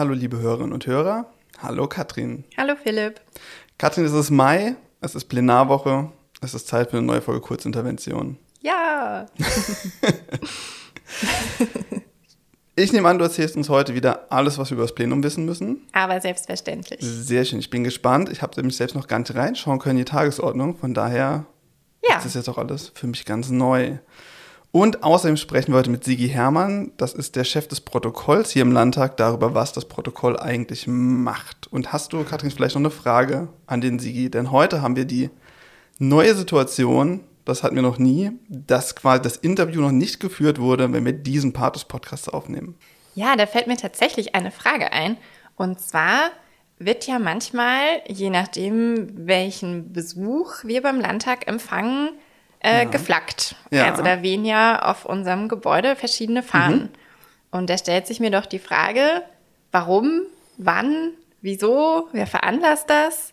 Hallo liebe Hörerinnen und Hörer. Hallo Katrin. Hallo Philipp. Katrin, es ist Mai, es ist Plenarwoche, es ist Zeit für eine neue Folge Kurzintervention. Ja. ich nehme an, du erzählst uns heute wieder alles, was wir über das Plenum wissen müssen. Aber selbstverständlich. Sehr schön, ich bin gespannt. Ich habe nämlich selbst noch gar nicht reinschauen können in die Tagesordnung. Von daher Ja. ist das jetzt auch alles für mich ganz neu. Und außerdem sprechen wir heute mit Sigi Hermann. Das ist der Chef des Protokolls hier im Landtag darüber, was das Protokoll eigentlich macht. Und hast du, Katrin, vielleicht noch eine Frage an den Sigi? Denn heute haben wir die neue Situation, das hatten wir noch nie, dass quasi das Interview noch nicht geführt wurde, wenn wir diesen Part des Podcasts aufnehmen. Ja, da fällt mir tatsächlich eine Frage ein. Und zwar wird ja manchmal, je nachdem, welchen Besuch wir beim Landtag empfangen, äh, geflaggt. Ja. Also da wehen ja auf unserem Gebäude verschiedene Fahnen. Und da stellt sich mir doch die Frage, warum, wann, wieso, wer veranlasst das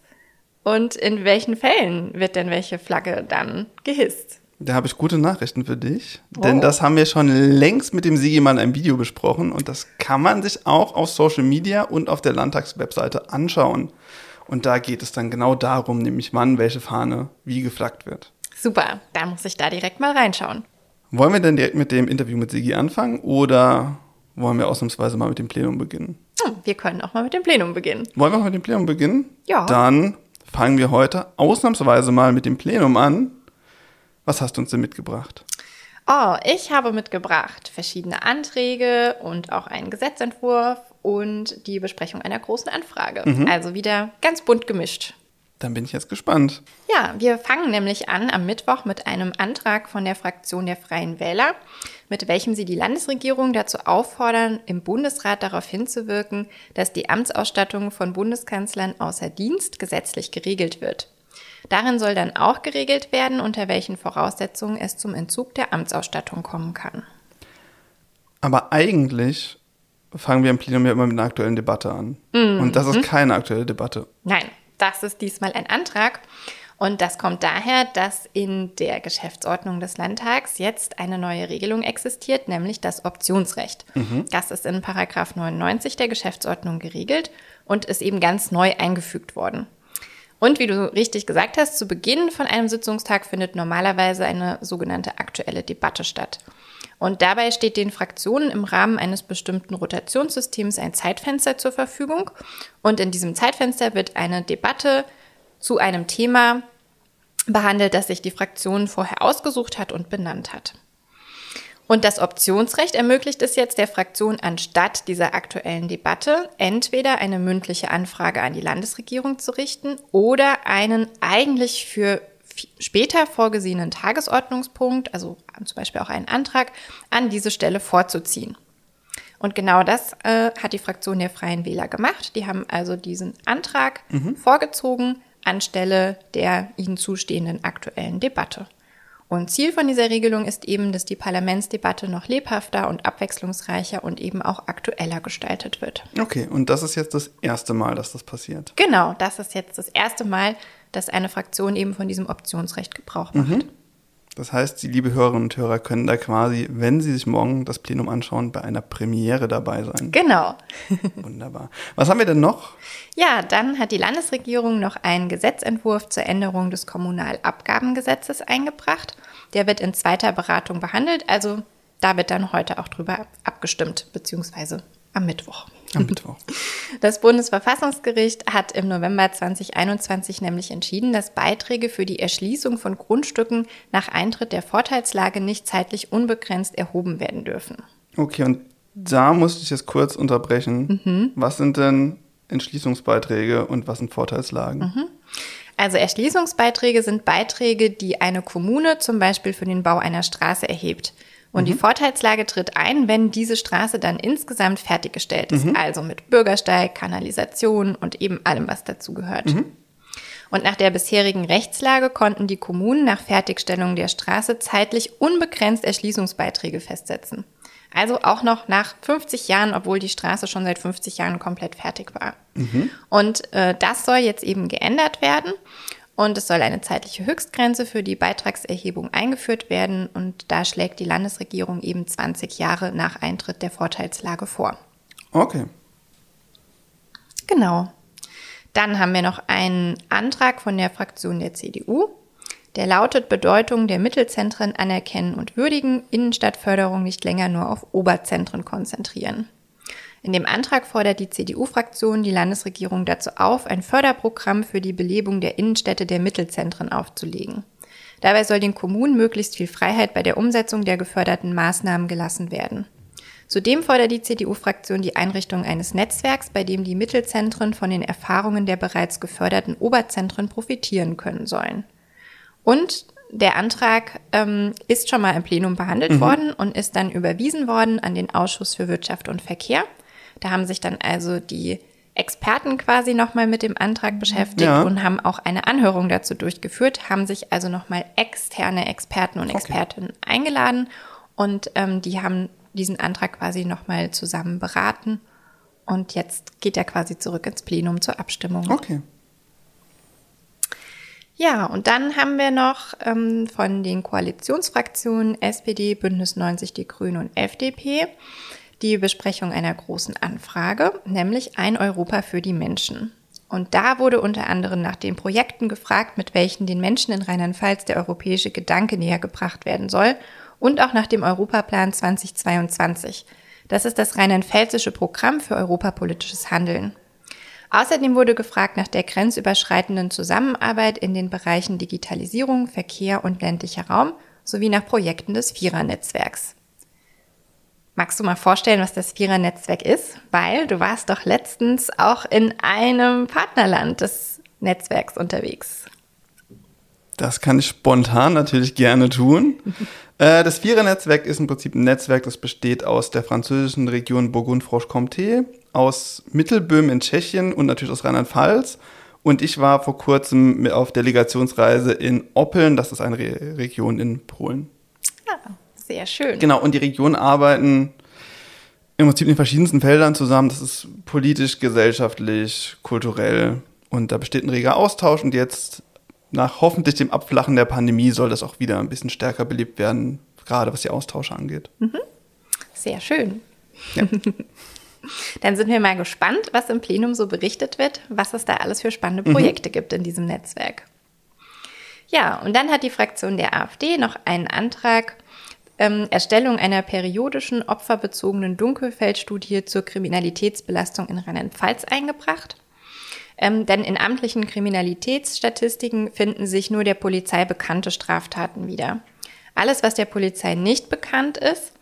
und in welchen Fällen wird denn welche Flagge dann gehisst? Da habe ich gute Nachrichten für dich, denn Oh. das haben wir schon längst mit dem Sigi mal in einem Video besprochen und das kann man sich auch auf Social Media und auf der Landtagswebseite anschauen. Und da geht es dann genau darum, nämlich wann welche Fahne wie geflaggt wird. Super, da muss ich da direkt mal reinschauen. Wollen wir denn direkt mit dem Interview mit Sigi anfangen oder wollen wir ausnahmsweise mal mit dem Plenum beginnen? Hm, wir können auch mal mit dem Plenum beginnen. Wollen wir mal mit dem Plenum beginnen? Ja. Dann fangen wir heute ausnahmsweise mal mit dem Plenum an. Was hast du uns denn mitgebracht? Oh, ich habe mitgebracht verschiedene Anträge und auch einen Gesetzentwurf und die Besprechung einer großen Anfrage. Also wieder ganz bunt gemischt. Dann bin ich jetzt gespannt. Ja, wir fangen nämlich an am Mittwoch mit einem Antrag von der Fraktion der Freien Wähler, mit welchem sie die Landesregierung dazu auffordern, im Bundesrat darauf hinzuwirken, dass die Amtsausstattung von Bundeskanzlern außer Dienst gesetzlich geregelt wird. Darin soll dann auch geregelt werden, unter welchen Voraussetzungen es zum Entzug der Amtsausstattung kommen kann. Aber eigentlich fangen wir im Plenum ja immer mit einer aktuellen Debatte an. Und das ist keine aktuelle Debatte. Nein, das ist diesmal ein Antrag. Und das kommt daher, dass in der Geschäftsordnung des Landtags jetzt eine neue Regelung existiert, nämlich das Optionsrecht. Das ist in Paragraph 99 der Geschäftsordnung geregelt und ist eben ganz neu eingefügt worden. Und wie du richtig gesagt hast, zu Beginn von einem Sitzungstag findet normalerweise eine sogenannte aktuelle Debatte statt. Und dabei steht den Fraktionen im Rahmen eines bestimmten Rotationssystems ein Zeitfenster zur Verfügung. Und in diesem Zeitfenster wird eine Debatte zu einem Thema behandelt, das sich die Fraktion vorher ausgesucht hat und benannt hat. Und das Optionsrecht ermöglicht es jetzt der Fraktion anstatt dieser aktuellen Debatte entweder eine mündliche Anfrage an die Landesregierung zu richten oder einen eigentlich für später vorgesehenen Tagesordnungspunkt, also zum Beispiel auch einen Antrag, an diese Stelle vorzuziehen. Und genau das äh, hat die Fraktion der Freien Wähler gemacht. Die haben also diesen Antrag vorgezogen anstelle der ihnen zustehenden aktuellen Debatte. Und Ziel von dieser Regelung ist eben, dass die Parlamentsdebatte noch lebhafter und abwechslungsreicher und eben auch aktueller gestaltet wird. Okay, und das ist jetzt das erste Mal, dass das passiert. Genau, das ist jetzt das erste Mal, dass eine Fraktion eben von diesem Optionsrecht Gebrauch macht. Das heißt, die liebe Hörerinnen und Hörer können da quasi, wenn sie sich morgen das Plenum anschauen, bei einer Premiere dabei sein. Genau. Wunderbar. Was haben wir denn noch? Ja, dann hat die Landesregierung noch einen Gesetzentwurf zur Änderung des Kommunalabgabengesetzes eingebracht. Der wird in zweiter Beratung behandelt, also da wird dann heute auch drüber abgestimmt, beziehungsweise am Mittwoch. Am Mittwoch. Das Bundesverfassungsgericht hat im November 2021 nämlich entschieden, dass Beiträge für die Erschließung von Grundstücken nach Eintritt der Vorteilslage nicht zeitlich unbegrenzt erhoben werden dürfen. Okay, und da musste ich jetzt kurz unterbrechen. Was sind denn Entschließungsbeiträge und was sind Vorteilslagen? Also Erschließungsbeiträge sind Beiträge, die eine Kommune zum Beispiel für den Bau einer Straße erhebt. Und die Vorteilslage tritt ein, wenn diese Straße dann insgesamt fertiggestellt ist. Also mit Bürgersteig, Kanalisation und eben allem, was dazu gehört. Und nach der bisherigen Rechtslage konnten die Kommunen nach Fertigstellung der Straße zeitlich unbegrenzt Erschließungsbeiträge festsetzen. Also auch noch nach 50 Jahren, obwohl die Straße schon seit 50 Jahren komplett fertig war. Und äh, das soll jetzt eben geändert werden. Und es soll eine zeitliche Höchstgrenze für die Beitragserhebung eingeführt werden. Und da schlägt die Landesregierung eben 20 Jahre nach Eintritt der Vorteilslage vor. Okay. Genau. Dann haben wir noch einen Antrag von der Fraktion der CDU. Der lautet Bedeutung der Mittelzentren anerkennen und würdigen, Innenstadtförderung nicht länger nur auf Oberzentren konzentrieren. In dem Antrag fordert die CDU-Fraktion die Landesregierung dazu auf, ein Förderprogramm für die Belebung der Innenstädte der Mittelzentren aufzulegen. Dabei soll den Kommunen möglichst viel Freiheit bei der Umsetzung der geförderten Maßnahmen gelassen werden. Zudem fordert die CDU-Fraktion die Einrichtung eines Netzwerks, bei dem die Mittelzentren von den Erfahrungen der bereits geförderten Oberzentren profitieren können sollen. Und der Antrag ähm, ist schon mal im Plenum behandelt mhm. worden und ist dann überwiesen worden an den Ausschuss für Wirtschaft und Verkehr. Da haben sich dann also die Experten quasi nochmal mit dem Antrag beschäftigt ja. und haben auch eine Anhörung dazu durchgeführt, haben sich also nochmal externe Experten und okay. Expertinnen eingeladen und ähm, die haben diesen Antrag quasi nochmal zusammen beraten und jetzt geht er quasi zurück ins Plenum zur Abstimmung. Okay. Ja, und dann haben wir noch ähm, von den Koalitionsfraktionen SPD, Bündnis 90, die Grünen und FDP die Besprechung einer großen Anfrage, nämlich ein Europa für die Menschen. Und da wurde unter anderem nach den Projekten gefragt, mit welchen den Menschen in Rheinland-Pfalz der europäische Gedanke näher gebracht werden soll und auch nach dem Europaplan 2022. Das ist das rheinland-pfälzische Programm für europapolitisches Handeln. Außerdem wurde gefragt nach der grenzüberschreitenden Zusammenarbeit in den Bereichen Digitalisierung, Verkehr und ländlicher Raum sowie nach Projekten des Vierer-Netzwerks. Magst du mal vorstellen, was das Vierer-Netzwerk ist? Weil du warst doch letztens auch in einem Partnerland des Netzwerks unterwegs. Das kann ich spontan natürlich gerne tun. äh, das Vierer-Netzwerk ist im Prinzip ein Netzwerk, das besteht aus der französischen Region Burgund-Franche-Comté, aus Mittelböhmen in Tschechien und natürlich aus Rheinland-Pfalz. Und ich war vor kurzem auf Delegationsreise in Oppeln, das ist eine Re Region in Polen. Ah, sehr schön. Genau, und die Regionen arbeiten im Prinzip in verschiedensten Feldern zusammen. Das ist politisch, gesellschaftlich, kulturell. Und da besteht ein reger Austausch. Und jetzt, nach hoffentlich dem Abflachen der Pandemie, soll das auch wieder ein bisschen stärker belebt werden, gerade was die Austausche angeht. Mhm. Sehr schön. Ja. Dann sind wir mal gespannt, was im Plenum so berichtet wird, was es da alles für spannende mhm. Projekte mhm. gibt in diesem Netzwerk. Ja, und dann hat die Fraktion der AfD noch einen Antrag ähm, Erstellung einer periodischen opferbezogenen Dunkelfeldstudie zur Kriminalitätsbelastung in Rheinland-Pfalz eingebracht. Ähm, denn in amtlichen Kriminalitätsstatistiken finden sich nur der Polizei bekannte Straftaten wieder. Alles, was der Polizei nicht bekannt ist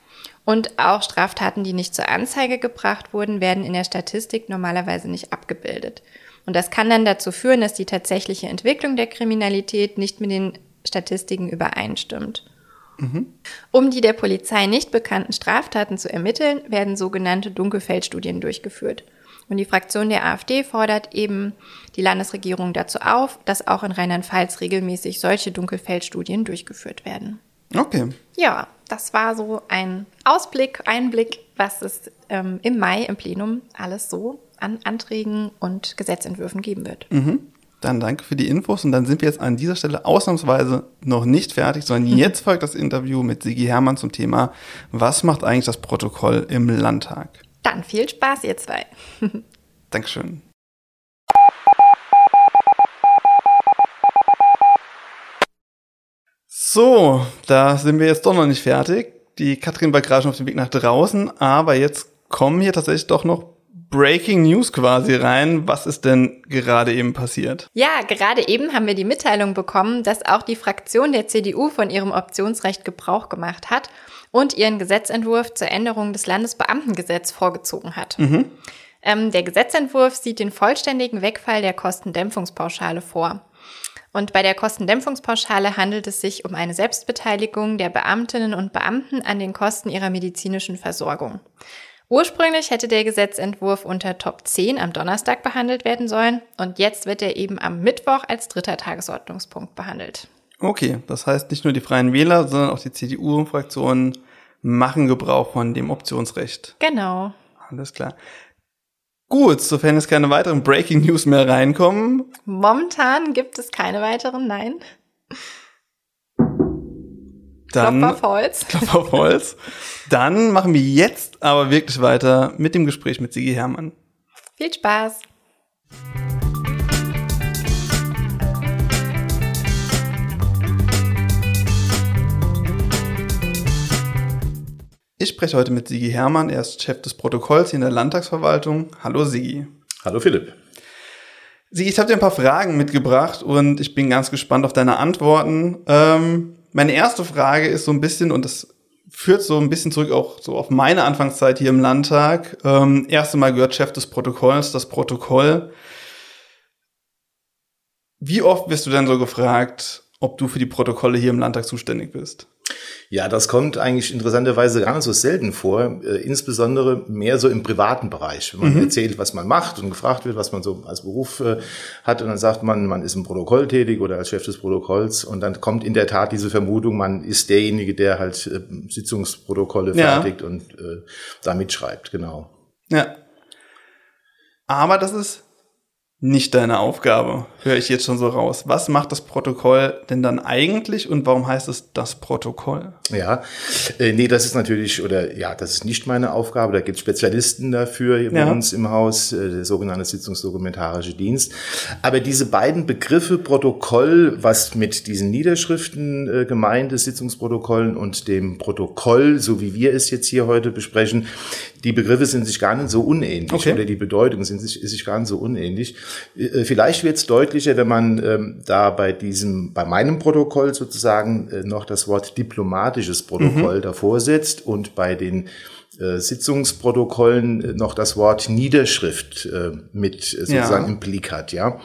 und auch Straftaten, die nicht zur Anzeige gebracht wurden, werden in der Statistik normalerweise nicht abgebildet. Und das kann dann dazu führen, dass die tatsächliche Entwicklung der Kriminalität nicht mit den Statistiken übereinstimmt. Mhm. Um die der Polizei nicht bekannten Straftaten zu ermitteln, werden sogenannte Dunkelfeldstudien durchgeführt. Und die Fraktion der AfD fordert eben die Landesregierung dazu auf, dass auch in Rheinland-Pfalz regelmäßig solche Dunkelfeldstudien durchgeführt werden. Okay. Ja, das war so ein Ausblick, Einblick, was es ähm, im Mai im Plenum alles so an Anträgen und Gesetzentwürfen geben wird. Mhm. Dann danke für die Infos und dann sind wir jetzt an dieser Stelle ausnahmsweise noch nicht fertig, sondern jetzt folgt das Interview mit Sigi Hermann zum Thema, was macht eigentlich das Protokoll im Landtag? Dann viel Spaß, ihr zwei. Dankeschön. So, da sind wir jetzt doch noch nicht fertig. Die Katrin war gerade schon auf dem Weg nach draußen, aber jetzt kommen hier tatsächlich doch noch Breaking News quasi rein. Was ist denn gerade eben passiert? Ja, gerade eben haben wir die Mitteilung bekommen, dass auch die Fraktion der CDU von ihrem Optionsrecht Gebrauch gemacht hat und ihren Gesetzentwurf zur Änderung des Landesbeamtengesetzes vorgezogen hat. Mhm. Ähm, der Gesetzentwurf sieht den vollständigen Wegfall der Kostendämpfungspauschale vor. Und bei der Kostendämpfungspauschale handelt es sich um eine Selbstbeteiligung der Beamtinnen und Beamten an den Kosten ihrer medizinischen Versorgung. Ursprünglich hätte der Gesetzentwurf unter Top 10 am Donnerstag behandelt werden sollen und jetzt wird er eben am Mittwoch als dritter Tagesordnungspunkt behandelt. Okay, das heißt nicht nur die Freien Wähler, sondern auch die CDU-Fraktionen machen Gebrauch von dem Optionsrecht. Genau. Alles klar. Gut, sofern es keine weiteren Breaking News mehr reinkommen. Momentan gibt es keine weiteren, nein. Dann, Klopf auf Holz. Klopf auf Holz. Dann machen wir jetzt aber wirklich weiter mit dem Gespräch mit Sigi Hermann. Viel Spaß. Ich spreche heute mit Sigi Hermann, er ist Chef des Protokolls hier in der Landtagsverwaltung. Hallo Sigi. Hallo Philipp. Sigi, ich habe dir ein paar Fragen mitgebracht und ich bin ganz gespannt auf deine Antworten. Ähm, meine erste Frage ist so ein bisschen, und das führt so ein bisschen zurück auch so auf meine Anfangszeit hier im Landtag. Ähm, erste Mal gehört Chef des Protokolls, das Protokoll. Wie oft wirst du denn so gefragt, ob du für die Protokolle hier im Landtag zuständig bist? Ja, das kommt eigentlich interessanterweise gar nicht so selten vor, äh, insbesondere mehr so im privaten Bereich. Wenn man mhm. erzählt, was man macht und gefragt wird, was man so als Beruf äh, hat und dann sagt man, man ist im Protokoll tätig oder als Chef des Protokolls und dann kommt in der Tat diese Vermutung, man ist derjenige, der halt äh, Sitzungsprotokolle ja. fertigt und äh, da mitschreibt, genau. Ja. Aber das ist nicht deine Aufgabe, höre ich jetzt schon so raus. Was macht das Protokoll denn dann eigentlich und warum heißt es das Protokoll? Ja, äh, nee, das ist natürlich, oder ja, das ist nicht meine Aufgabe. Da gibt es Spezialisten dafür hier ja. bei uns im Haus, äh, der sogenannte Sitzungsdokumentarische Dienst. Aber diese beiden Begriffe Protokoll, was mit diesen Niederschriften äh, gemeint ist, Sitzungsprotokollen und dem Protokoll, so wie wir es jetzt hier heute besprechen, die Begriffe sind sich gar nicht so unähnlich okay. oder die Bedeutung sind sich, ist sich gar nicht so unähnlich. Äh, vielleicht wird es deutlicher, wenn man ähm, da bei diesem, bei meinem Protokoll sozusagen äh, noch das Wort diplomatisches Protokoll mhm. davor setzt und bei den Sitzungsprotokollen äh, noch das Wort Niederschrift äh, mit sozusagen ja. im Blick hat, ja.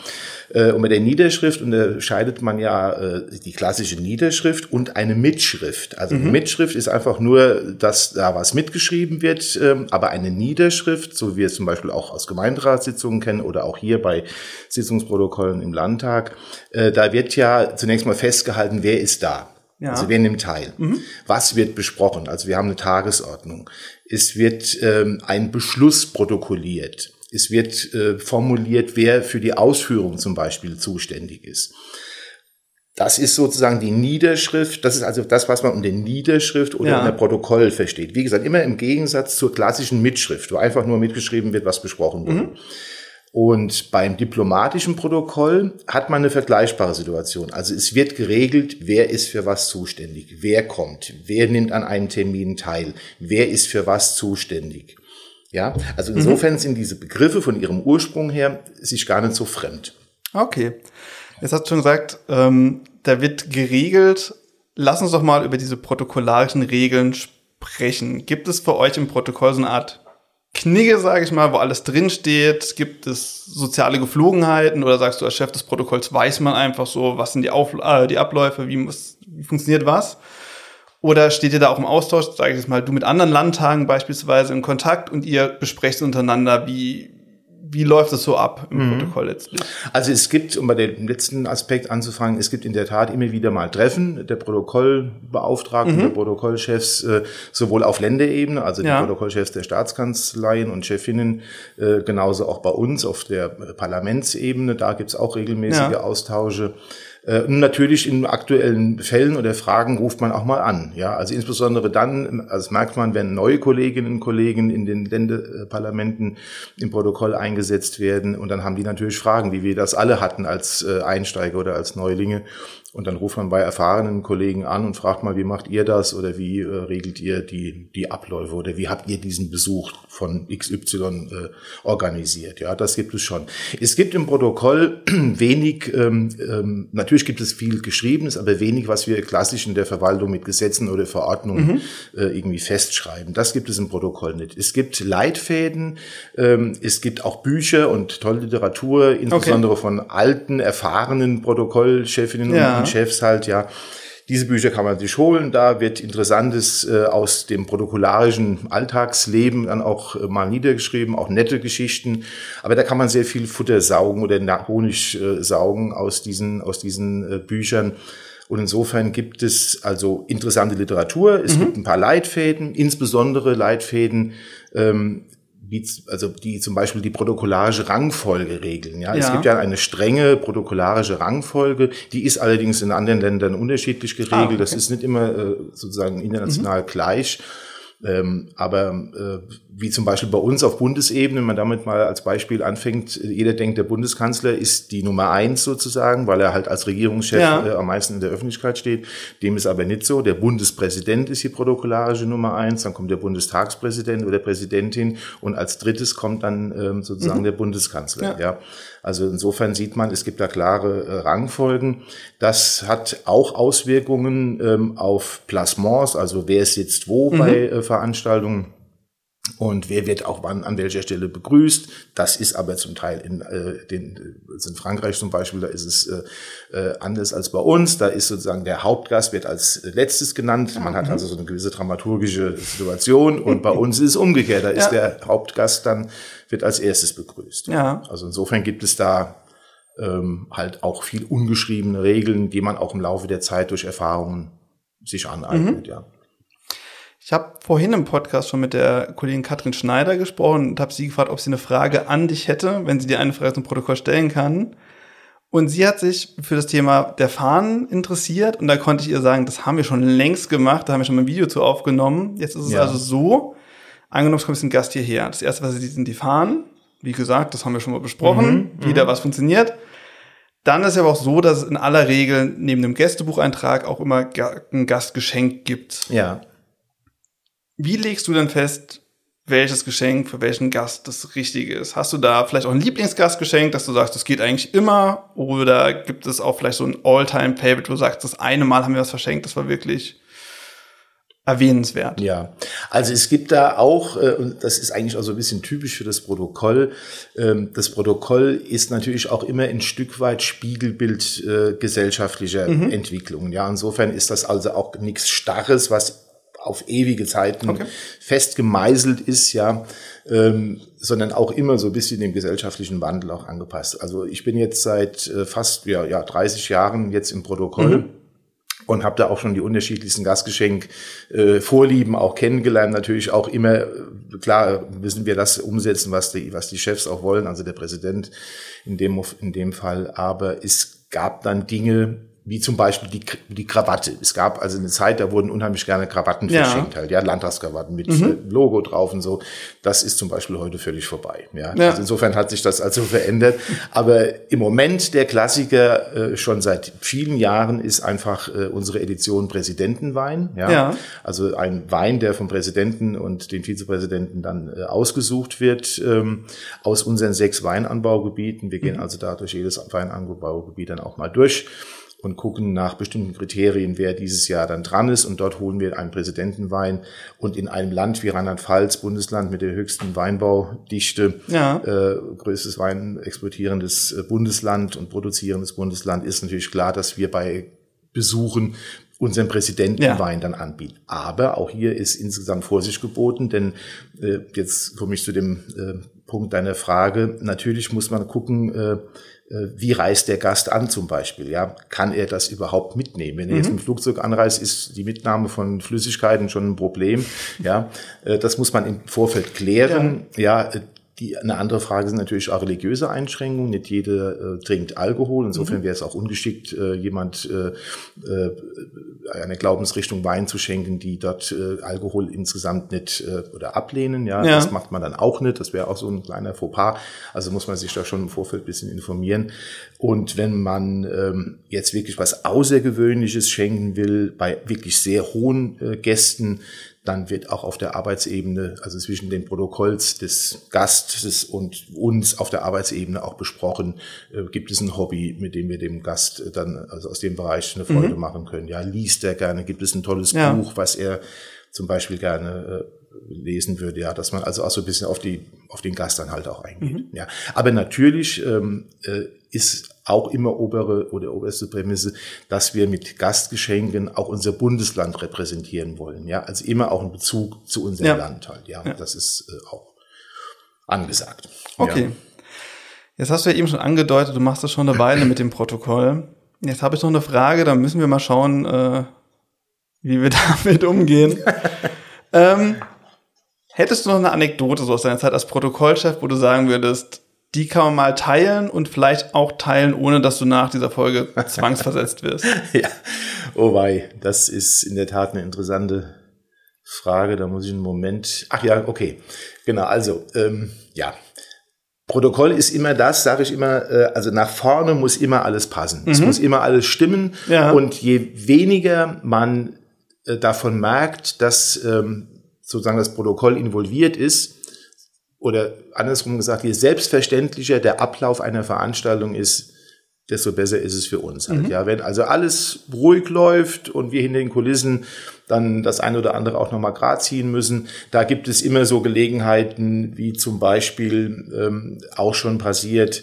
Äh, und bei der Niederschrift unterscheidet man ja äh, die klassische Niederschrift und eine Mitschrift. Also mhm. Mitschrift ist einfach nur, dass da was mitgeschrieben wird, äh, aber eine Niederschrift, so wie wir es zum Beispiel auch aus Gemeinderatssitzungen kennen oder auch hier bei Sitzungsprotokollen im Landtag, äh, da wird ja zunächst mal festgehalten, wer ist da. Ja. Also wer nimmt teil? Mhm. Was wird besprochen? Also wir haben eine Tagesordnung. Es wird ähm, ein Beschluss protokolliert. Es wird äh, formuliert, wer für die Ausführung zum Beispiel zuständig ist. Das ist sozusagen die Niederschrift. Das ist also das, was man unter Niederschrift oder ja. unter Protokoll versteht. Wie gesagt, immer im Gegensatz zur klassischen Mitschrift, wo einfach nur mitgeschrieben wird, was besprochen wurde. Mhm. Und beim diplomatischen Protokoll hat man eine vergleichbare Situation. Also es wird geregelt, wer ist für was zuständig, wer kommt, wer nimmt an einem Termin teil, wer ist für was zuständig. Ja, also insofern mhm. sind diese Begriffe von ihrem Ursprung her sich gar nicht so fremd. Okay. Jetzt hast du schon gesagt, ähm, da wird geregelt. Lass uns doch mal über diese protokollarischen Regeln sprechen. Gibt es für euch im Protokoll so eine Art Knigge, sage ich mal, wo alles drinsteht? Gibt es soziale Geflogenheiten oder sagst du, als Chef des Protokolls weiß man einfach so, was sind die, Auf äh, die Abläufe, wie, muss, wie funktioniert was? Oder steht ihr da auch im Austausch, sage ich jetzt mal, du mit anderen Landtagen beispielsweise in Kontakt und ihr besprecht untereinander, wie, wie läuft es so ab im mhm. Protokoll letztlich? Also es gibt, um bei dem letzten Aspekt anzufangen, es gibt in der Tat immer wieder mal Treffen der Protokollbeauftragten, mhm. der Protokollchefs, äh, sowohl auf Länderebene, also die ja. Protokollchefs der Staatskanzleien und Chefinnen, äh, genauso auch bei uns auf der Parlamentsebene, da gibt's auch regelmäßige ja. Austausche. Äh, und natürlich in aktuellen Fällen oder Fragen ruft man auch mal an. Ja, also insbesondere dann, also merkt man, wenn neue Kolleginnen und Kollegen in den Länderparlamenten im Protokoll eingesetzt werden und dann haben die natürlich Fragen, wie wir das alle hatten als äh, Einsteiger oder als Neulinge. Und dann ruft man bei erfahrenen Kollegen an und fragt mal, wie macht ihr das oder wie äh, regelt ihr die, die Abläufe oder wie habt ihr diesen Besuch von XY äh, organisiert? Ja, das gibt es schon. Es gibt im Protokoll wenig, ähm, ähm, natürlich gibt es viel Geschriebenes, aber wenig, was wir klassisch in der Verwaltung mit Gesetzen oder Verordnungen mhm. äh, irgendwie festschreiben. Das gibt es im Protokoll nicht. Es gibt Leitfäden, ähm, es gibt auch Bücher und tolle Literatur, insbesondere okay. von alten, erfahrenen Protokollchefinnen ja und Chefs halt, ja. Diese Bücher kann man sich holen. Da wird Interessantes äh, aus dem protokollarischen Alltagsleben dann auch äh, mal niedergeschrieben, auch nette Geschichten. Aber da kann man sehr viel Futter saugen oder Honig äh, saugen aus diesen, aus diesen äh, Büchern. Und insofern gibt es also interessante Literatur. Es mhm. gibt ein paar Leitfäden, insbesondere Leitfäden, ähm, wie, also die zum Beispiel die protokollarische Rangfolge regeln. Ja? ja, es gibt ja eine strenge protokollarische Rangfolge, die ist allerdings in anderen Ländern unterschiedlich geregelt. Ah, okay. Das ist nicht immer äh, sozusagen international mhm. gleich. Ähm, aber äh, wie zum Beispiel bei uns auf Bundesebene, wenn man damit mal als Beispiel anfängt, jeder denkt, der Bundeskanzler ist die Nummer eins sozusagen, weil er halt als Regierungschef ja. äh, am meisten in der Öffentlichkeit steht. Dem ist aber nicht so. Der Bundespräsident ist die protokollarische Nummer eins, dann kommt der Bundestagspräsident oder Präsidentin und als drittes kommt dann ähm, sozusagen mhm. der Bundeskanzler. Ja. ja. Also insofern sieht man, es gibt da klare äh, Rangfolgen. Das hat auch Auswirkungen ähm, auf Plasments, also wer sitzt wo mhm. bei äh, Veranstaltungen. Und wer wird auch wann an welcher Stelle begrüßt? Das ist aber zum Teil in, äh, den, in Frankreich zum Beispiel, da ist es äh, äh, anders als bei uns. Da ist sozusagen der Hauptgast wird als letztes genannt. Man hat mhm. also so eine gewisse dramaturgische Situation. Und bei uns ist es umgekehrt. Da ist der Hauptgast dann wird als erstes begrüßt. Ja. Also insofern gibt es da ähm, halt auch viel ungeschriebene Regeln, die man auch im Laufe der Zeit durch Erfahrungen sich aneignet, mhm. ja. Ich habe vorhin im Podcast schon mit der Kollegin Katrin Schneider gesprochen und habe sie gefragt, ob sie eine Frage an dich hätte, wenn sie dir eine Frage zum Protokoll stellen kann. Und sie hat sich für das Thema der Fahnen interessiert und da konnte ich ihr sagen, das haben wir schon längst gemacht, da haben wir schon mal ein Video zu aufgenommen. Jetzt ist es ja. also so, angenommen, es kommt ein Gast hierher. Das erste, was sie sieht, sind die Fahnen. Wie gesagt, das haben wir schon mal besprochen, mhm, wie da mhm. was funktioniert. Dann ist es aber auch so, dass es in aller Regel neben dem Gästebucheintrag auch immer ein Gastgeschenk gibt. Ja. Wie legst du denn fest, welches Geschenk für welchen Gast das Richtige ist? Hast du da vielleicht auch ein Lieblingsgastgeschenk, dass du sagst, das geht eigentlich immer? Oder gibt es auch vielleicht so ein All-Time-Favorite, wo du sagst, das eine Mal haben wir was verschenkt, das war wirklich erwähnenswert. Ja, also es gibt da auch, äh, und das ist eigentlich auch so ein bisschen typisch für das Protokoll, ähm, das Protokoll ist natürlich auch immer ein Stück weit Spiegelbild äh, gesellschaftlicher mhm. Entwicklungen. Ja, insofern ist das also auch nichts Starres, was auf ewige Zeiten okay. fest gemeißelt ist, ja, ähm, sondern auch immer so ein bisschen dem gesellschaftlichen Wandel auch angepasst. Also ich bin jetzt seit äh, fast ja, ja 30 Jahren jetzt im Protokoll. Mhm und habe da auch schon die unterschiedlichsten Gastgeschenk äh, Vorlieben auch kennengelernt. Natürlich auch immer klar müssen wir das umsetzen, was die was die Chefs auch wollen, also der Präsident in dem in dem Fall. Aber es gab dann Dinge, wie zum Beispiel die, die Krawatte. Es gab also eine Zeit, da wurden unheimlich gerne Krawatten ja. verschenkt, halt, ja, Landtagskrawatten mit mhm. Äh, Logo drauf und so. Das ist zum Beispiel heute völlig vorbei. Ja. ja. Also insofern hat sich das also verändert. Aber im Moment der Klassiker äh, schon seit vielen Jahren ist einfach äh, unsere Edition Präsidentenwein. Ja. ja. Also ein Wein, der vom Präsidenten und den Vizepräsidenten dann äh, ausgesucht wird ähm, aus unseren sechs Weinanbaugebieten. Wir gehen mhm. also da durch jedes Weinanbaugebiet dann auch mal durch und gucken nach bestimmten Kriterien, wer dieses Jahr dann dran ist. Und dort holen wir einen Präsidentenwein. Und in einem Land wie Rheinland-Pfalz, Bundesland mit der höchsten Weinbaudichte, ja. äh, größtes Wein exportierendes äh, Bundesland und produzierendes Bundesland, ist natürlich klar, dass wir bei Besuchen unseren Präsidentenwein ja. dann anbieten. Aber auch hier ist insgesamt Vorsicht geboten, denn äh, jetzt komme ich zu dem äh, Punkt deiner Frage. Natürlich muss man gucken, äh, wie reist der Gast an zum Beispiel? Ja, kann er das überhaupt mitnehmen? Wenn er jetzt mhm. mit dem Flugzeug anreist, ist die Mitnahme von Flüssigkeiten schon ein Problem. Ja, äh, das muss man im Vorfeld klären. Ja, ja die, eine andere Frage sind natürlich auch religiöse Einschränkungen. Nicht jeder äh, trinkt Alkohol. Insofern mhm. wäre es auch ungeschickt, äh, jemand äh, äh, eine Glaubensrichtung Wein zu schenken, die dort äh, Alkohol insgesamt nicht äh, oder ablehnen. Ja, ja, das macht man dann auch nicht. Das wäre auch so ein kleiner Fauxpas. Also muss man sich da schon im Vorfeld bisschen informieren. Und wenn man ähm, jetzt wirklich was Außergewöhnliches schenken will, bei wirklich sehr hohen äh, Gästen, dann wird auch auf der Arbeitsebene, also zwischen den Protokolls des Gastes und uns auf der Arbeitsebene auch besprochen, äh, gibt es ein Hobby, mit dem wir dem Gast dann also aus dem Bereich eine Freude mhm. machen können. Ja, liest er gerne, gibt es ein tolles ja. Buch, was er zum Beispiel gerne äh, lesen würde, ja, dass man also auch so ein bisschen auf die auf den Gast dann halt auch eingeht. Mhm. Ja, aber natürlich ähm, äh, ist auch immer obere oder oberste Prämisse, dass wir mit Gastgeschenken auch unser Bundesland repräsentieren wollen. Ja, also immer auch ein Bezug zu unserem ja. Land halt. Ja, ja. das ist äh, auch angesagt. Okay. Ja. Jetzt hast du ja eben schon angedeutet, du machst das schon eine Weile mit dem Protokoll. Jetzt habe ich noch eine Frage, da müssen wir mal schauen, äh, wie wir damit umgehen. ähm, hättest du noch eine Anekdote so aus deiner Zeit als Protokollchef, wo du sagen würdest, die kann man mal teilen und vielleicht auch teilen, ohne dass du nach dieser Folge zwangsversetzt wirst. ja, oh wei, das ist in der Tat eine interessante Frage, da muss ich einen Moment. Ach ja, okay. Genau, also, ähm, ja. Protokoll ist immer das, sage ich immer, äh, also nach vorne muss immer alles passen. Mhm. Es muss immer alles stimmen. Ja. Und je weniger man äh, davon merkt, dass ähm, sozusagen das Protokoll involviert ist, oder andersrum gesagt, je selbstverständlicher der Ablauf einer Veranstaltung ist, desto besser ist es für uns halt. Mhm. Ja, wenn also alles ruhig läuft und wir hinter den Kulissen dann das eine oder andere auch nochmal grad ziehen müssen, da gibt es immer so Gelegenheiten, wie zum Beispiel ähm, auch schon passiert,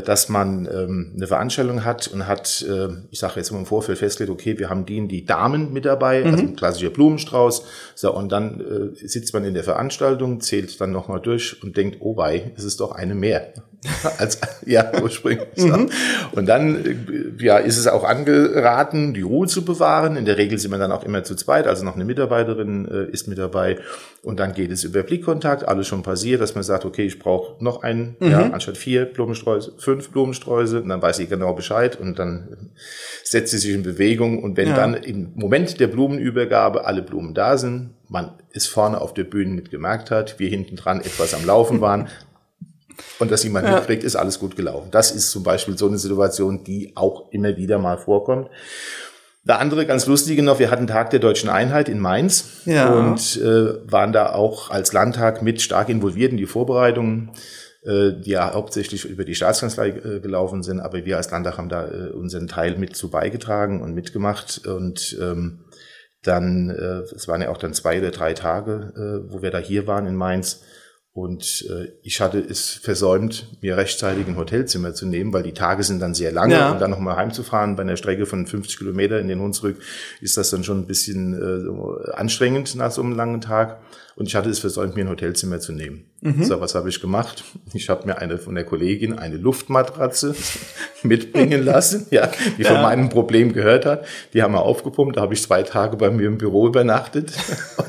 dass man ähm, eine Veranstaltung hat und hat, äh, ich sage jetzt mal im Vorfeld festgelegt, okay, wir haben die, die Damen mit dabei, mhm. also ein klassischer Blumenstrauß. So, und dann äh, sitzt man in der Veranstaltung, zählt dann nochmal durch und denkt, oh wei, es ist doch eine mehr. als ja ursprünglich. Mhm. Und dann äh, ja ist es auch angeraten, die Ruhe zu bewahren. In der Regel sind wir dann auch immer zu zweit, also noch eine Mitarbeiterin äh, ist mit dabei. Und dann geht es über Blickkontakt, alles schon passiert, dass man sagt, okay, ich brauche noch einen, mhm. ja, anstatt vier Blumensträuße, fünf Blumensträuße. Und dann weiß ich genau Bescheid und dann setzt sie sich in Bewegung. Und wenn ja. dann im Moment der Blumenübergabe alle Blumen da sind, man es vorne auf der Bühne nicht gemerkt hat, wir hinten dran etwas am Laufen waren, und dass jemand ja. mitkriegt, ist alles gut gelaufen. Das ist zum Beispiel so eine Situation, die auch immer wieder mal vorkommt. Der andere ganz lustige noch, wir hatten Tag der deutschen Einheit in Mainz ja. und äh, waren da auch als Landtag mit stark involviert in die Vorbereitungen, äh, die ja hauptsächlich über die Staatskanzlei äh, gelaufen sind, aber wir als Landtag haben da äh, unseren Teil mit zu beigetragen und mitgemacht und ähm, dann, äh, es waren ja auch dann zwei oder drei Tage, äh, wo wir da hier waren in Mainz und äh, ich hatte es versäumt, mir rechtzeitig ein Hotelzimmer zu nehmen, weil die Tage sind dann sehr lange ja. und dann nochmal heimzufahren bei einer Strecke von 50 Kilometer in den Hunsrück ist das dann schon ein bisschen äh, anstrengend nach so einem langen Tag. Und ich hatte es versäumt, mir ein Hotelzimmer zu nehmen. Mhm. So, was habe ich gemacht? Ich habe mir eine von der Kollegin eine Luftmatratze mitbringen lassen, ja, die ja. von meinem Problem gehört hat. Die haben wir aufgepumpt. Da habe ich zwei Tage bei mir im Büro übernachtet.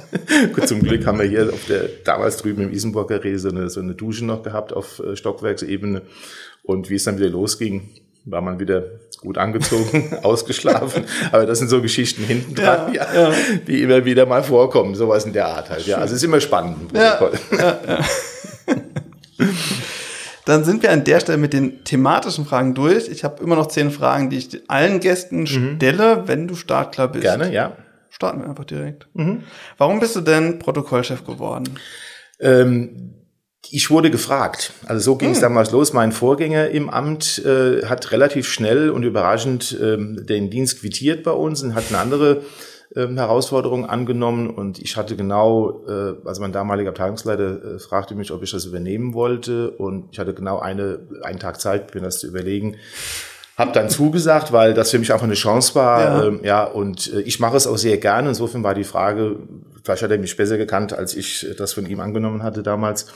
Zum Glück haben wir hier auf der damals drüben im Isenburger Reh so eine, so eine Dusche noch gehabt auf äh, Stockwerksebene. Und wie es dann wieder losging, war man wieder gut angezogen, ausgeschlafen. Aber das sind so Geschichten hinten dran, ja, ja, ja, die immer wieder mal vorkommen. Sowas in der Art halt. Ja, also es ist immer spannend. Ja, Dann sind wir an der Stelle mit den thematischen Fragen durch. Ich habe immer noch zehn Fragen, die ich allen Gästen mhm. stelle, wenn du startklar bist. Gerne, ja. Starten wir einfach direkt. Mhm. Warum bist du denn Protokollchef geworden? Ähm, ich wurde gefragt. Also so ging es hm. damals los. Mein Vorgänger im Amt äh, hat relativ schnell und überraschend ähm, den Dienst quittiert bei uns und hat eine andere ähm, Herausforderung angenommen. Und ich hatte genau, äh, also mein damaliger Abteilungsleiter äh, fragte mich, ob ich das übernehmen wollte. Und ich hatte genau eine, einen Tag Zeit, mir das zu überlegen. Hab dann zugesagt, weil das für mich einfach eine Chance war. Ja, ähm, ja und äh, ich mache es auch sehr gerne. Insofern war die Frage, vielleicht hat er mich besser gekannt, als ich das von ihm angenommen hatte damals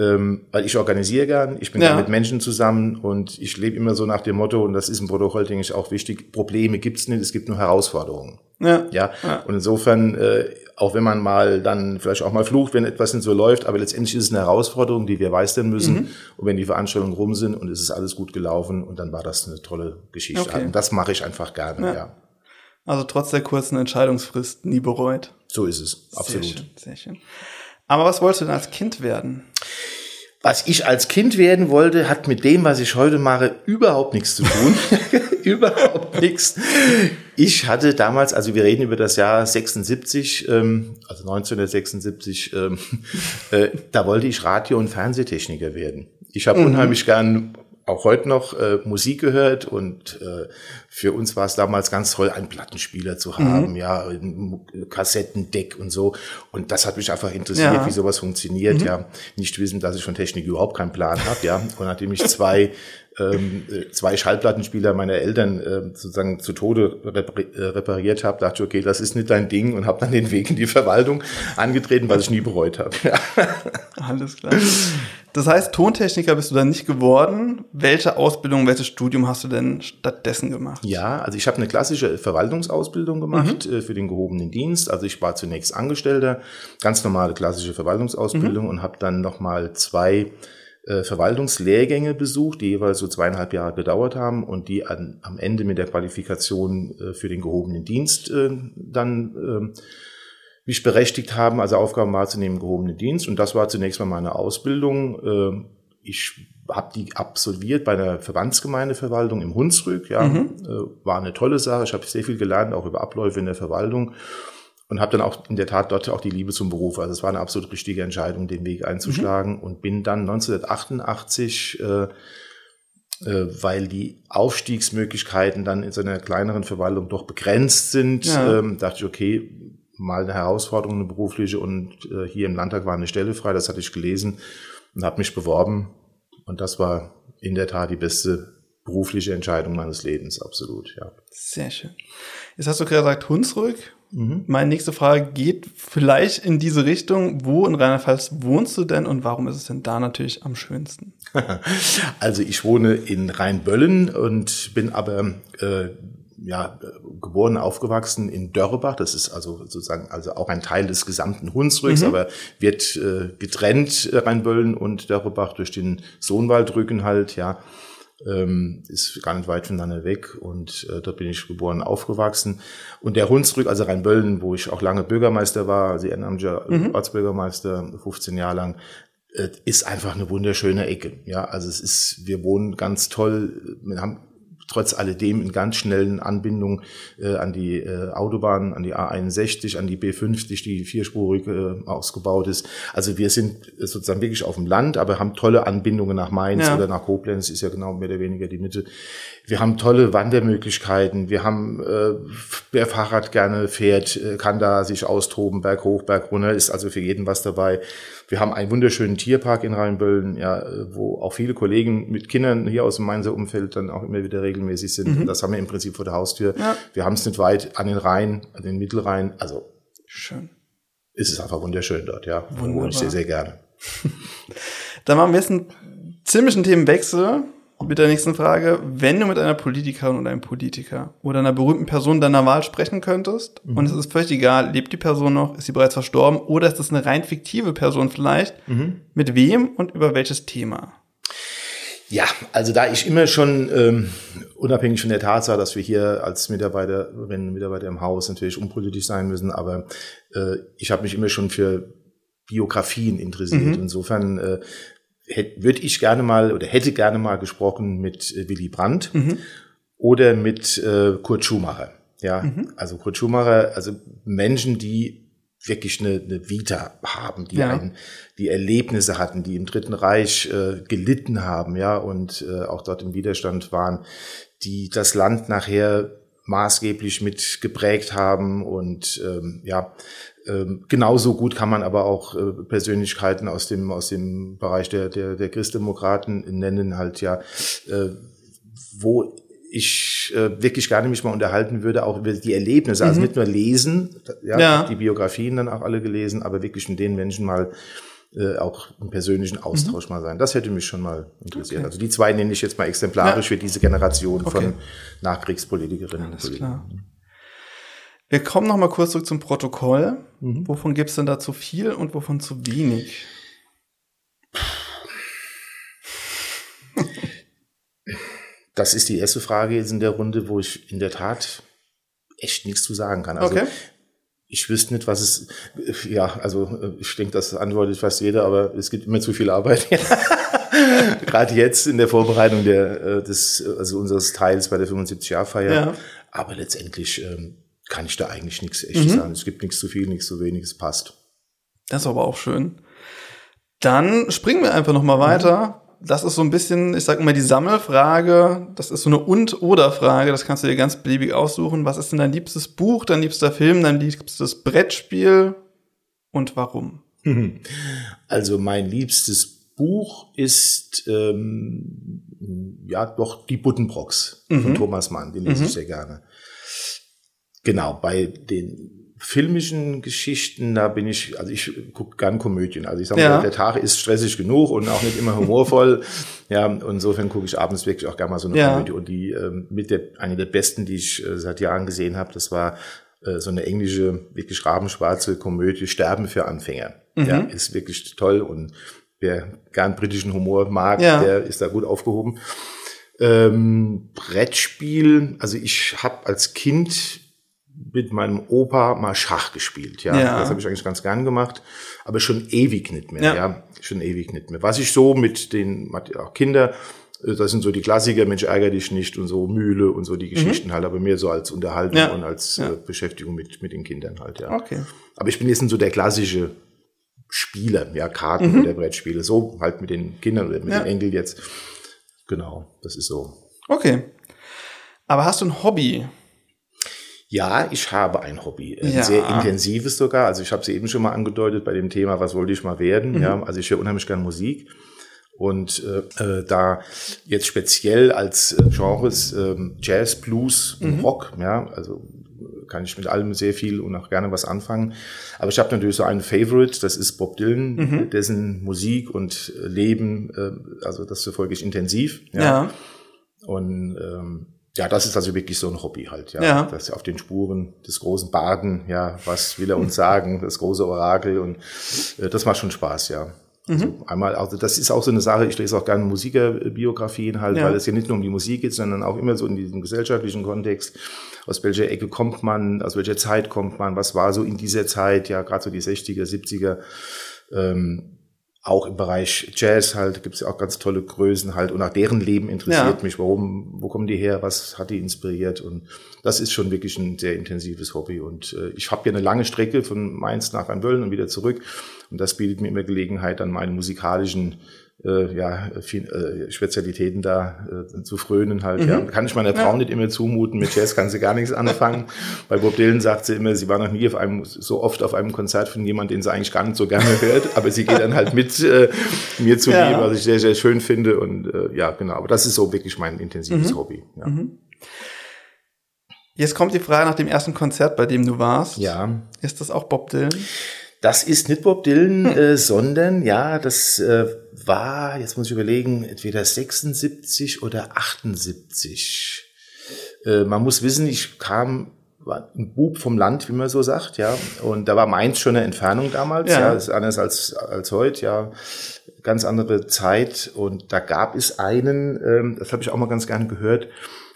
ähm, weil ich organisiere gern, ich bin ja. mit Menschen zusammen und ich lebe immer so nach dem Motto, und das ist im Protokoll, denke ich, auch wichtig, Probleme gibt's nicht, es gibt nur Herausforderungen. Ja. ja. ja. Und insofern, äh, auch wenn man mal dann vielleicht auch mal flucht, wenn etwas nicht so läuft, aber letztendlich ist es eine Herausforderung, die wir meistern müssen. Mhm. Und wenn die Veranstaltungen rum sind und es ist alles gut gelaufen und dann war das eine tolle Geschichte. Okay. Und das mache ich einfach gerne, ja. ja. Also trotz der kurzen Entscheidungsfrist nie bereut. So ist es, absolut. Sehr schön, sehr schön. Aber was wolltest du denn als Kind werden? Was ich als Kind werden wollte, hat mit dem, was ich heute mache, überhaupt nichts zu tun. überhaupt nichts. Ich hatte damals, also wir reden über das Jahr 76, ähm, also 1976, ähm, äh, da wollte ich Radio- und Fernsehtechniker werden. Ich habe mhm. unheimlich gern auch heute noch äh, Musik gehört und äh, für uns war es damals ganz toll, einen Plattenspieler zu haben, mhm. ja, Kassettendeck und so. Und das hat mich einfach interessiert, ja. wie sowas funktioniert, mhm. ja. Nicht wissen, dass ich von Technik überhaupt keinen Plan habe, ja. Und nachdem ich zwei ähm, zwei Schallplattenspieler meiner Eltern äh, sozusagen zu Tode äh, repariert habe, dachte ich, okay, das ist nicht dein Ding und habe dann den Weg in die Verwaltung angetreten, was ich nie bereut habe. Ja. Alles klar. Das heißt, Tontechniker bist du dann nicht geworden. Welche Ausbildung, welches Studium hast du denn stattdessen gemacht? Ja, also ich habe eine klassische Verwaltungsausbildung gemacht mhm. äh, für den gehobenen Dienst. Also ich war zunächst Angestellter, ganz normale klassische Verwaltungsausbildung mhm. und habe dann nochmal zwei äh, Verwaltungslehrgänge besucht, die jeweils so zweieinhalb Jahre gedauert haben und die an, am Ende mit der Qualifikation äh, für den gehobenen Dienst äh, dann äh, mich berechtigt haben, also Aufgaben wahrzunehmen, gehobenen Dienst. Und das war zunächst mal meine Ausbildung. Ähm, ich habe die absolviert bei der Verbandsgemeindeverwaltung im Hunsrück. Ja, mhm. Äh, war eine tolle Sache. Ich habe sehr viel gelernt, auch über Abläufe in der Verwaltung und habe dann auch in der Tat dort auch die Liebe zum Beruf. Also es war eine absolut richtige Entscheidung, den Weg einzuschlagen mhm. und bin dann 1988 äh, äh, weil die Aufstiegsmöglichkeiten dann in so einer kleineren Verwaltung doch begrenzt sind, ja. ähm, dachte ich, okay, mal eine Herausforderung, eine berufliche und äh, hier im Landtag war eine Stelle frei, das hatte ich gelesen und habe mich beworben und das war in der Tat die beste berufliche Entscheidung meines Lebens, absolut, ja. Sehr schön. Jetzt hast du gerade gesagt, Hunsrück. Mhm. Meine nächste Frage geht vielleicht in diese Richtung. Wo in Rheinland-Pfalz wohnst du denn und warum ist es denn da natürlich am schönsten? Also ich wohne in Rheinböllen und bin aber äh, ja, geboren, aufgewachsen in Dörrebach. Das ist also sozusagen also auch ein Teil des gesamten Hunsrücks, mhm. aber wird äh, getrennt äh, Rheinböllen und Dörrebach durch den Sohnwaldrücken halt, ja. Ähm, ist gar nicht weit voneinander weg und äh, dort bin ich geboren, aufgewachsen. Und der Hunsrück, also Rheinböllen, wo ich auch lange Bürgermeister war, also ehrenamtlicher mhm. Ortsbürgermeister, 15 Jahre lang, äh, ist einfach eine wunderschöne Ecke. Ja, also es ist, wir wohnen ganz toll, wir haben trotz alledem in ganz schnellen Anbindung äh, an die äh, Autobahn, an die A61, an die B50, die vierspurig äh, ausgebaut ist. Also wir sind sozusagen wirklich auf dem Land, aber haben tolle Anbindungen nach Mainz ja. oder nach Koblenz, ist ja genau mehr oder weniger die Mitte. Wir haben tolle Wandermöglichkeiten. Wir haben, äh, wer Fahrrad gerne fährt, äh, kann da sich austoben, Berg hoch, Berg runter, ist also für jeden was dabei. Wir haben einen wunderschönen Tierpark in Rheinböllen, ja, wo auch viele Kollegen mit Kindern hier aus dem Mainzer Umfeld dann auch immer wieder regelmäßig sind. Mhm. Und das haben wir im Prinzip vor der Haustür. Ja. Wir haben es nicht weit an den Rhein, an den Mittelrhein. Also schön. Ist es einfach wunderschön dort, ja. Wunderbar. Wohne ich sehr, sehr gerne. dann machen wir jetzt einen ziemlichen Themenwechsel mit der nächsten Frage. Wenn du mit einer Politikerin oder einem Politiker oder einer berühmten Person deiner Wahl sprechen könntest mhm. und es ist völlig egal, lebt die Person noch, ist sie bereits verstorben oder ist das eine rein fiktive Person vielleicht, mhm. mit wem und über welches Thema? Ja, also da ich immer schon, ähm, unabhängig von der Tatsache, dass wir hier als Mitarbeiterinnen und Mitarbeiter im Haus natürlich unpolitisch sein müssen, aber äh, ich habe mich immer schon für Biografien interessiert. Mhm. Insofern äh, würde ich gerne mal oder hätte gerne mal gesprochen mit äh, Willy Brandt mhm. oder mit äh, Kurt Schumacher. Ja, mhm. also Kurt Schumacher, also Menschen, die wirklich eine, eine Vita haben, die ja. ein, die Erlebnisse hatten, die im Dritten Reich äh, gelitten haben, ja, und äh, auch dort im Widerstand waren, die das Land nachher maßgeblich mit geprägt haben und ähm, ja, ähm, genauso gut kann man aber auch äh, Persönlichkeiten aus dem aus dem Bereich der der, der Christdemokraten nennen halt ja, äh, wo ich äh, wirklich gerne mich mal unterhalten würde, auch über die Erlebnisse, also mhm. nicht nur lesen, ja, ja, die Biografien dann auch alle gelesen, aber wirklich mit den Menschen mal äh, auch im persönlichen Austausch mhm. mal sein. Das hätte mich schon mal interessiert. Okay. Also die zwei nenne ich jetzt mal exemplarisch ja. für diese Generation okay. von Nachkriegspolitikerinnen und Politikern. Klar. Wir kommen noch mal kurz zurück zum Protokoll. Mhm. Wovon gibt es denn da zu viel und wovon zu wenig? Das ist die erste Frage jetzt in der Runde, wo ich in der Tat echt nichts zu sagen kann. Also okay. ich wüsste nicht, was es, ja, also ich denke, das antwortet fast jeder, aber es gibt immer zu viel Arbeit. Gerade jetzt in der Vorbereitung der, äh, des, also unseres Teils bei der 75-Jahr-Feier. Ja. Aber letztendlich ähm, kann ich da eigentlich nichts echt mhm. sagen. Es gibt nichts zu viel, nichts zu wenig, es passt. Das ist aber auch schön. Dann springen wir einfach noch mal weiter. Das ist so ein bisschen, ich sag mal, die Sammelfrage. Das ist so eine Und-Oder-Frage. Das kannst du dir ganz beliebig aussuchen. Was ist denn dein liebstes Buch, dein liebster Film, dein liebstes Brettspiel und warum? Also mein liebstes Buch ist ähm, ja doch die Buddenbrocks mhm. von Thomas Mann. Den lese mhm. ich sehr gerne. Genau, bei den filmischen Geschichten, da bin ich, also ich gucke gern Komödien. Also ich sage ja. mal, der Tag ist stressig genug und auch nicht immer humorvoll. ja, und insofern gucke ich abends wirklich auch gerne mal so eine ja. Komödie. Und die ähm, mit der, eine der besten, die ich äh, seit Jahren gesehen habe, das war äh, so eine englische, wirklich rabenschwarze Komödie, Sterben für Anfänger. Mhm. Ja, ist wirklich toll und wer gern britischen Humor mag, ja. der ist da gut aufgehoben. Ähm, Brettspiel, also ich habe als Kind mit meinem Opa mal Schach gespielt. Ja, Ja. das habe ich eigentlich ganz gern gemacht, aber schon ewig nicht mehr. Ja. Ja, schon ewig nicht mehr. Was ich so mit den auch Kinder, äh, das sind so die Klassiker, Mensch ärger dich nicht und so Mühle und so die Geschichten halt, aber mehr so als Unterhaltung Mhm. Ja. und als äh, Beschäftigung mit mit den Kindern halt. Ja. Okay. Aber ich bin jetzt nicht so der klassische Spieler, ja, Karten oder Brettspiele, so halt mit den Kindern oder mit Mhm. Den Enkeln jetzt. Genau, das ist so. Okay. Aber hast du ein Hobby? Ja, ich habe ein Hobby, ein Ja. sehr intensives sogar. Also ich habe es eben schon mal angedeutet bei dem Thema, was wollte ich mal werden. Mhm. Ja, also ich höre unheimlich gern Musik. Und äh, äh, da jetzt speziell als äh, Genres ähm, Jazz, Blues und Mhm. Rock, ja, also äh, kann ich mit allem sehr viel und auch gerne was anfangen. Aber ich habe natürlich so einen Favorite, das ist Bob Dylan, Mhm. dessen Musik und äh, Leben, äh, also das verfolge ich intensiv. Ja. Und ähm, ja, das ist also wirklich so ein Hobby halt, ja. Ja. Das auf den Spuren des großen Baden, ja, was will er uns sagen, das große Orakel und äh, das macht schon Spaß, ja. Also Mhm. einmal, also das ist auch so eine Sache, ich lese auch gerne Musikerbiografien halt, Ja. weil es ja nicht nur um die Musik geht, sondern auch immer so in diesem gesellschaftlichen Kontext, aus welcher Ecke kommt man, aus welcher Zeit kommt man, was war so in dieser Zeit, ja, gerade so die 60er, 70er, ähm, auch im Bereich Jazz halt gibt es ja auch ganz tolle Größen halt und auch deren Leben interessiert Ja. mich. Warum, wo kommen die her? Was hat die inspiriert? Und das ist schon wirklich ein sehr intensives Hobby. Und äh, ich habe ja eine lange Strecke von Mainz nach Wöllen und wieder zurück. Und das bietet mir immer Gelegenheit, an meinen musikalischen äh, ja, viel, äh, Spezialitäten da äh, zu frönen halt. Ja. Kann ich meiner Frau nicht immer zumuten. Mit Jazz kann sie gar nichts anfangen. Bei Bob Dylan sagt sie immer, sie war noch nie auf einem so oft auf einem Konzert von jemandem, den sie eigentlich gar nicht so gerne hört. Aber sie geht dann halt mit äh, mir zu Ja. geben, was ich sehr, sehr schön finde. Und äh, ja, genau. Aber das ist so wirklich mein intensives Hobby. Ja. Jetzt kommt die Frage nach dem ersten Konzert, bei dem du warst. ja. Ist das auch Bob Dylan? Das ist nicht Bob Dylan, äh, sondern ja, das äh, war, jetzt muss ich überlegen, entweder 76 oder 78. Äh, man muss wissen, ich kam, war ein Bub vom Land, wie man so sagt, ja, und da war Mainz schon eine Entfernung damals, Ja. ja, das ist anders als, als heute, ja, ganz andere Zeit und da gab es einen, ähm, das habe ich auch mal ganz gerne gehört,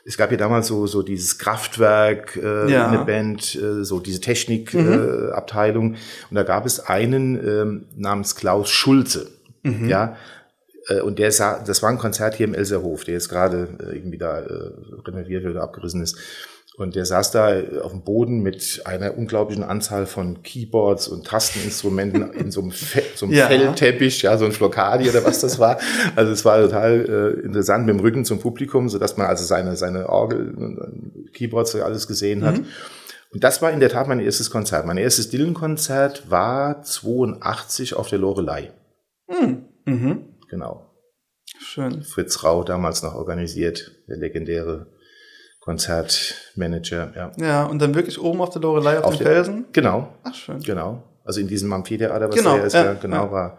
es gab ja damals so so dieses Kraftwerk äh, Ja. in der Band, äh, so diese Technikabteilung äh, Abteilung. und da gab es einen ähm, namens Klaus Schulze, ja, äh, und der sah, das war ein Konzert hier im Elserhof, der jetzt gerade äh, irgendwie da äh, renoviert oder abgerissen ist. Und der saß da äh, auf dem Boden mit einer unglaublichen Anzahl von Keyboards und Tasteninstrumenten in so einem, Fe so einem Ja. Fellteppich, ja, so ein Flocadi oder was das war. Also es war total äh, interessant mit dem Rücken zum Publikum, so dass man also seine, seine Orgel und Keyboards und alles gesehen hat. Und das war in der Tat mein erstes Konzert. Mein erstes Dylan-Konzert war 82 auf der Lorelei. Mhm. Genau. Schön. Fritz Rau damals noch organisiert, der legendäre Konzertmanager. Ja. Ja, und dann wirklich oben auf der Lorelei auf, Auf dem Felsen? Genau, Ach, schön. genau. Also in diesem Amphitheater, was Genau, da ist, ja, ja, genau, ja. war,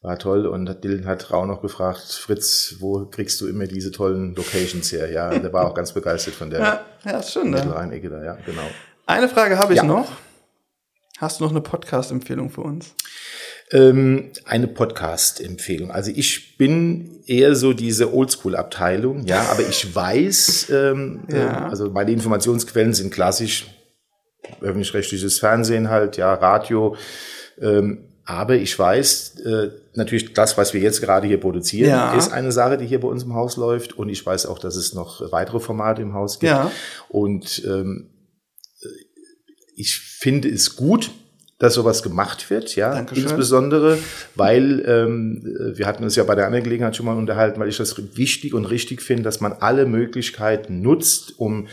war toll. Und Dylan hat Rau noch gefragt, Fritz, wo kriegst du immer diese tollen Locations her? Ja, der war auch ganz begeistert von der Ja, ja schön. Ne? Mittelrhein-Ecke da, ja, genau. Eine Frage habe ich noch. Hast du noch eine Podcast-Empfehlung für uns? Ähm, eine Podcast-Empfehlung. Also ich bin eher so diese Oldschool-Abteilung, ja, aber ich weiß, ähm, Ja. ähm, also meine Informationsquellen sind klassisch öffentlich-rechtliches Fernsehen halt, ja, Radio, ähm, aber ich weiß äh, natürlich, das, was wir jetzt gerade hier produzieren, Ja. ist eine Sache, die hier bei uns im Haus läuft und ich weiß auch, dass es noch weitere Formate im Haus gibt Ja. und ähm, ich finde es gut, dass sowas gemacht wird, ja, Dankeschön. insbesondere, weil ähm, wir hatten uns ja bei der anderen Gelegenheit schon mal unterhalten, weil ich das wichtig und richtig finde, dass man alle Möglichkeiten nutzt, um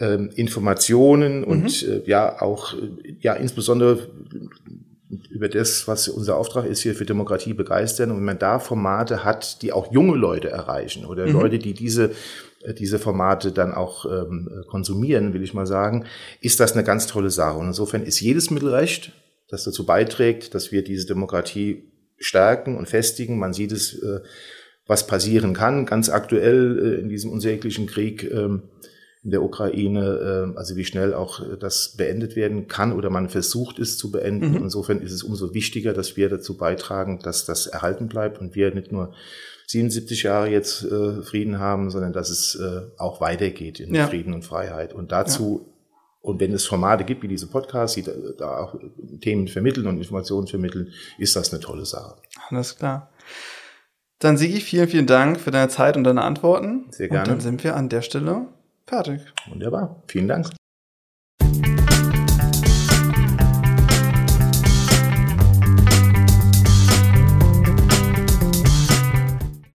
ähm, Informationen und äh, ja auch ja insbesondere über das, was unser Auftrag ist, hier für Demokratie begeistern. Und wenn man da Formate hat, die auch junge Leute erreichen oder Leute, die diese, diese Formate dann auch ähm, konsumieren, will ich mal sagen, ist das eine ganz tolle Sache. Und insofern ist jedes Mittel recht, das dazu beiträgt, dass wir diese Demokratie stärken und festigen. Man sieht es, äh, was passieren kann, ganz aktuell äh, in diesem unsäglichen Krieg. ähm, in der Ukraine, äh, also wie schnell auch äh, das beendet werden kann oder man versucht es zu beenden. Insofern ist es umso wichtiger, dass wir dazu beitragen, dass das erhalten bleibt und wir nicht nur 77 Jahre jetzt äh, Frieden haben, sondern dass es äh, auch weitergeht in Ja. Frieden und Freiheit. Und dazu Und wenn es Formate gibt wie diese Podcasts, die da, da auch Themen vermitteln und Informationen vermitteln, ist das eine tolle Sache. Alles klar. Dann Sigi, vielen, vielen Dank für deine Zeit und deine Antworten. Sehr gerne. Und dann sind wir an der Stelle fertig. Wunderbar. Vielen Dank.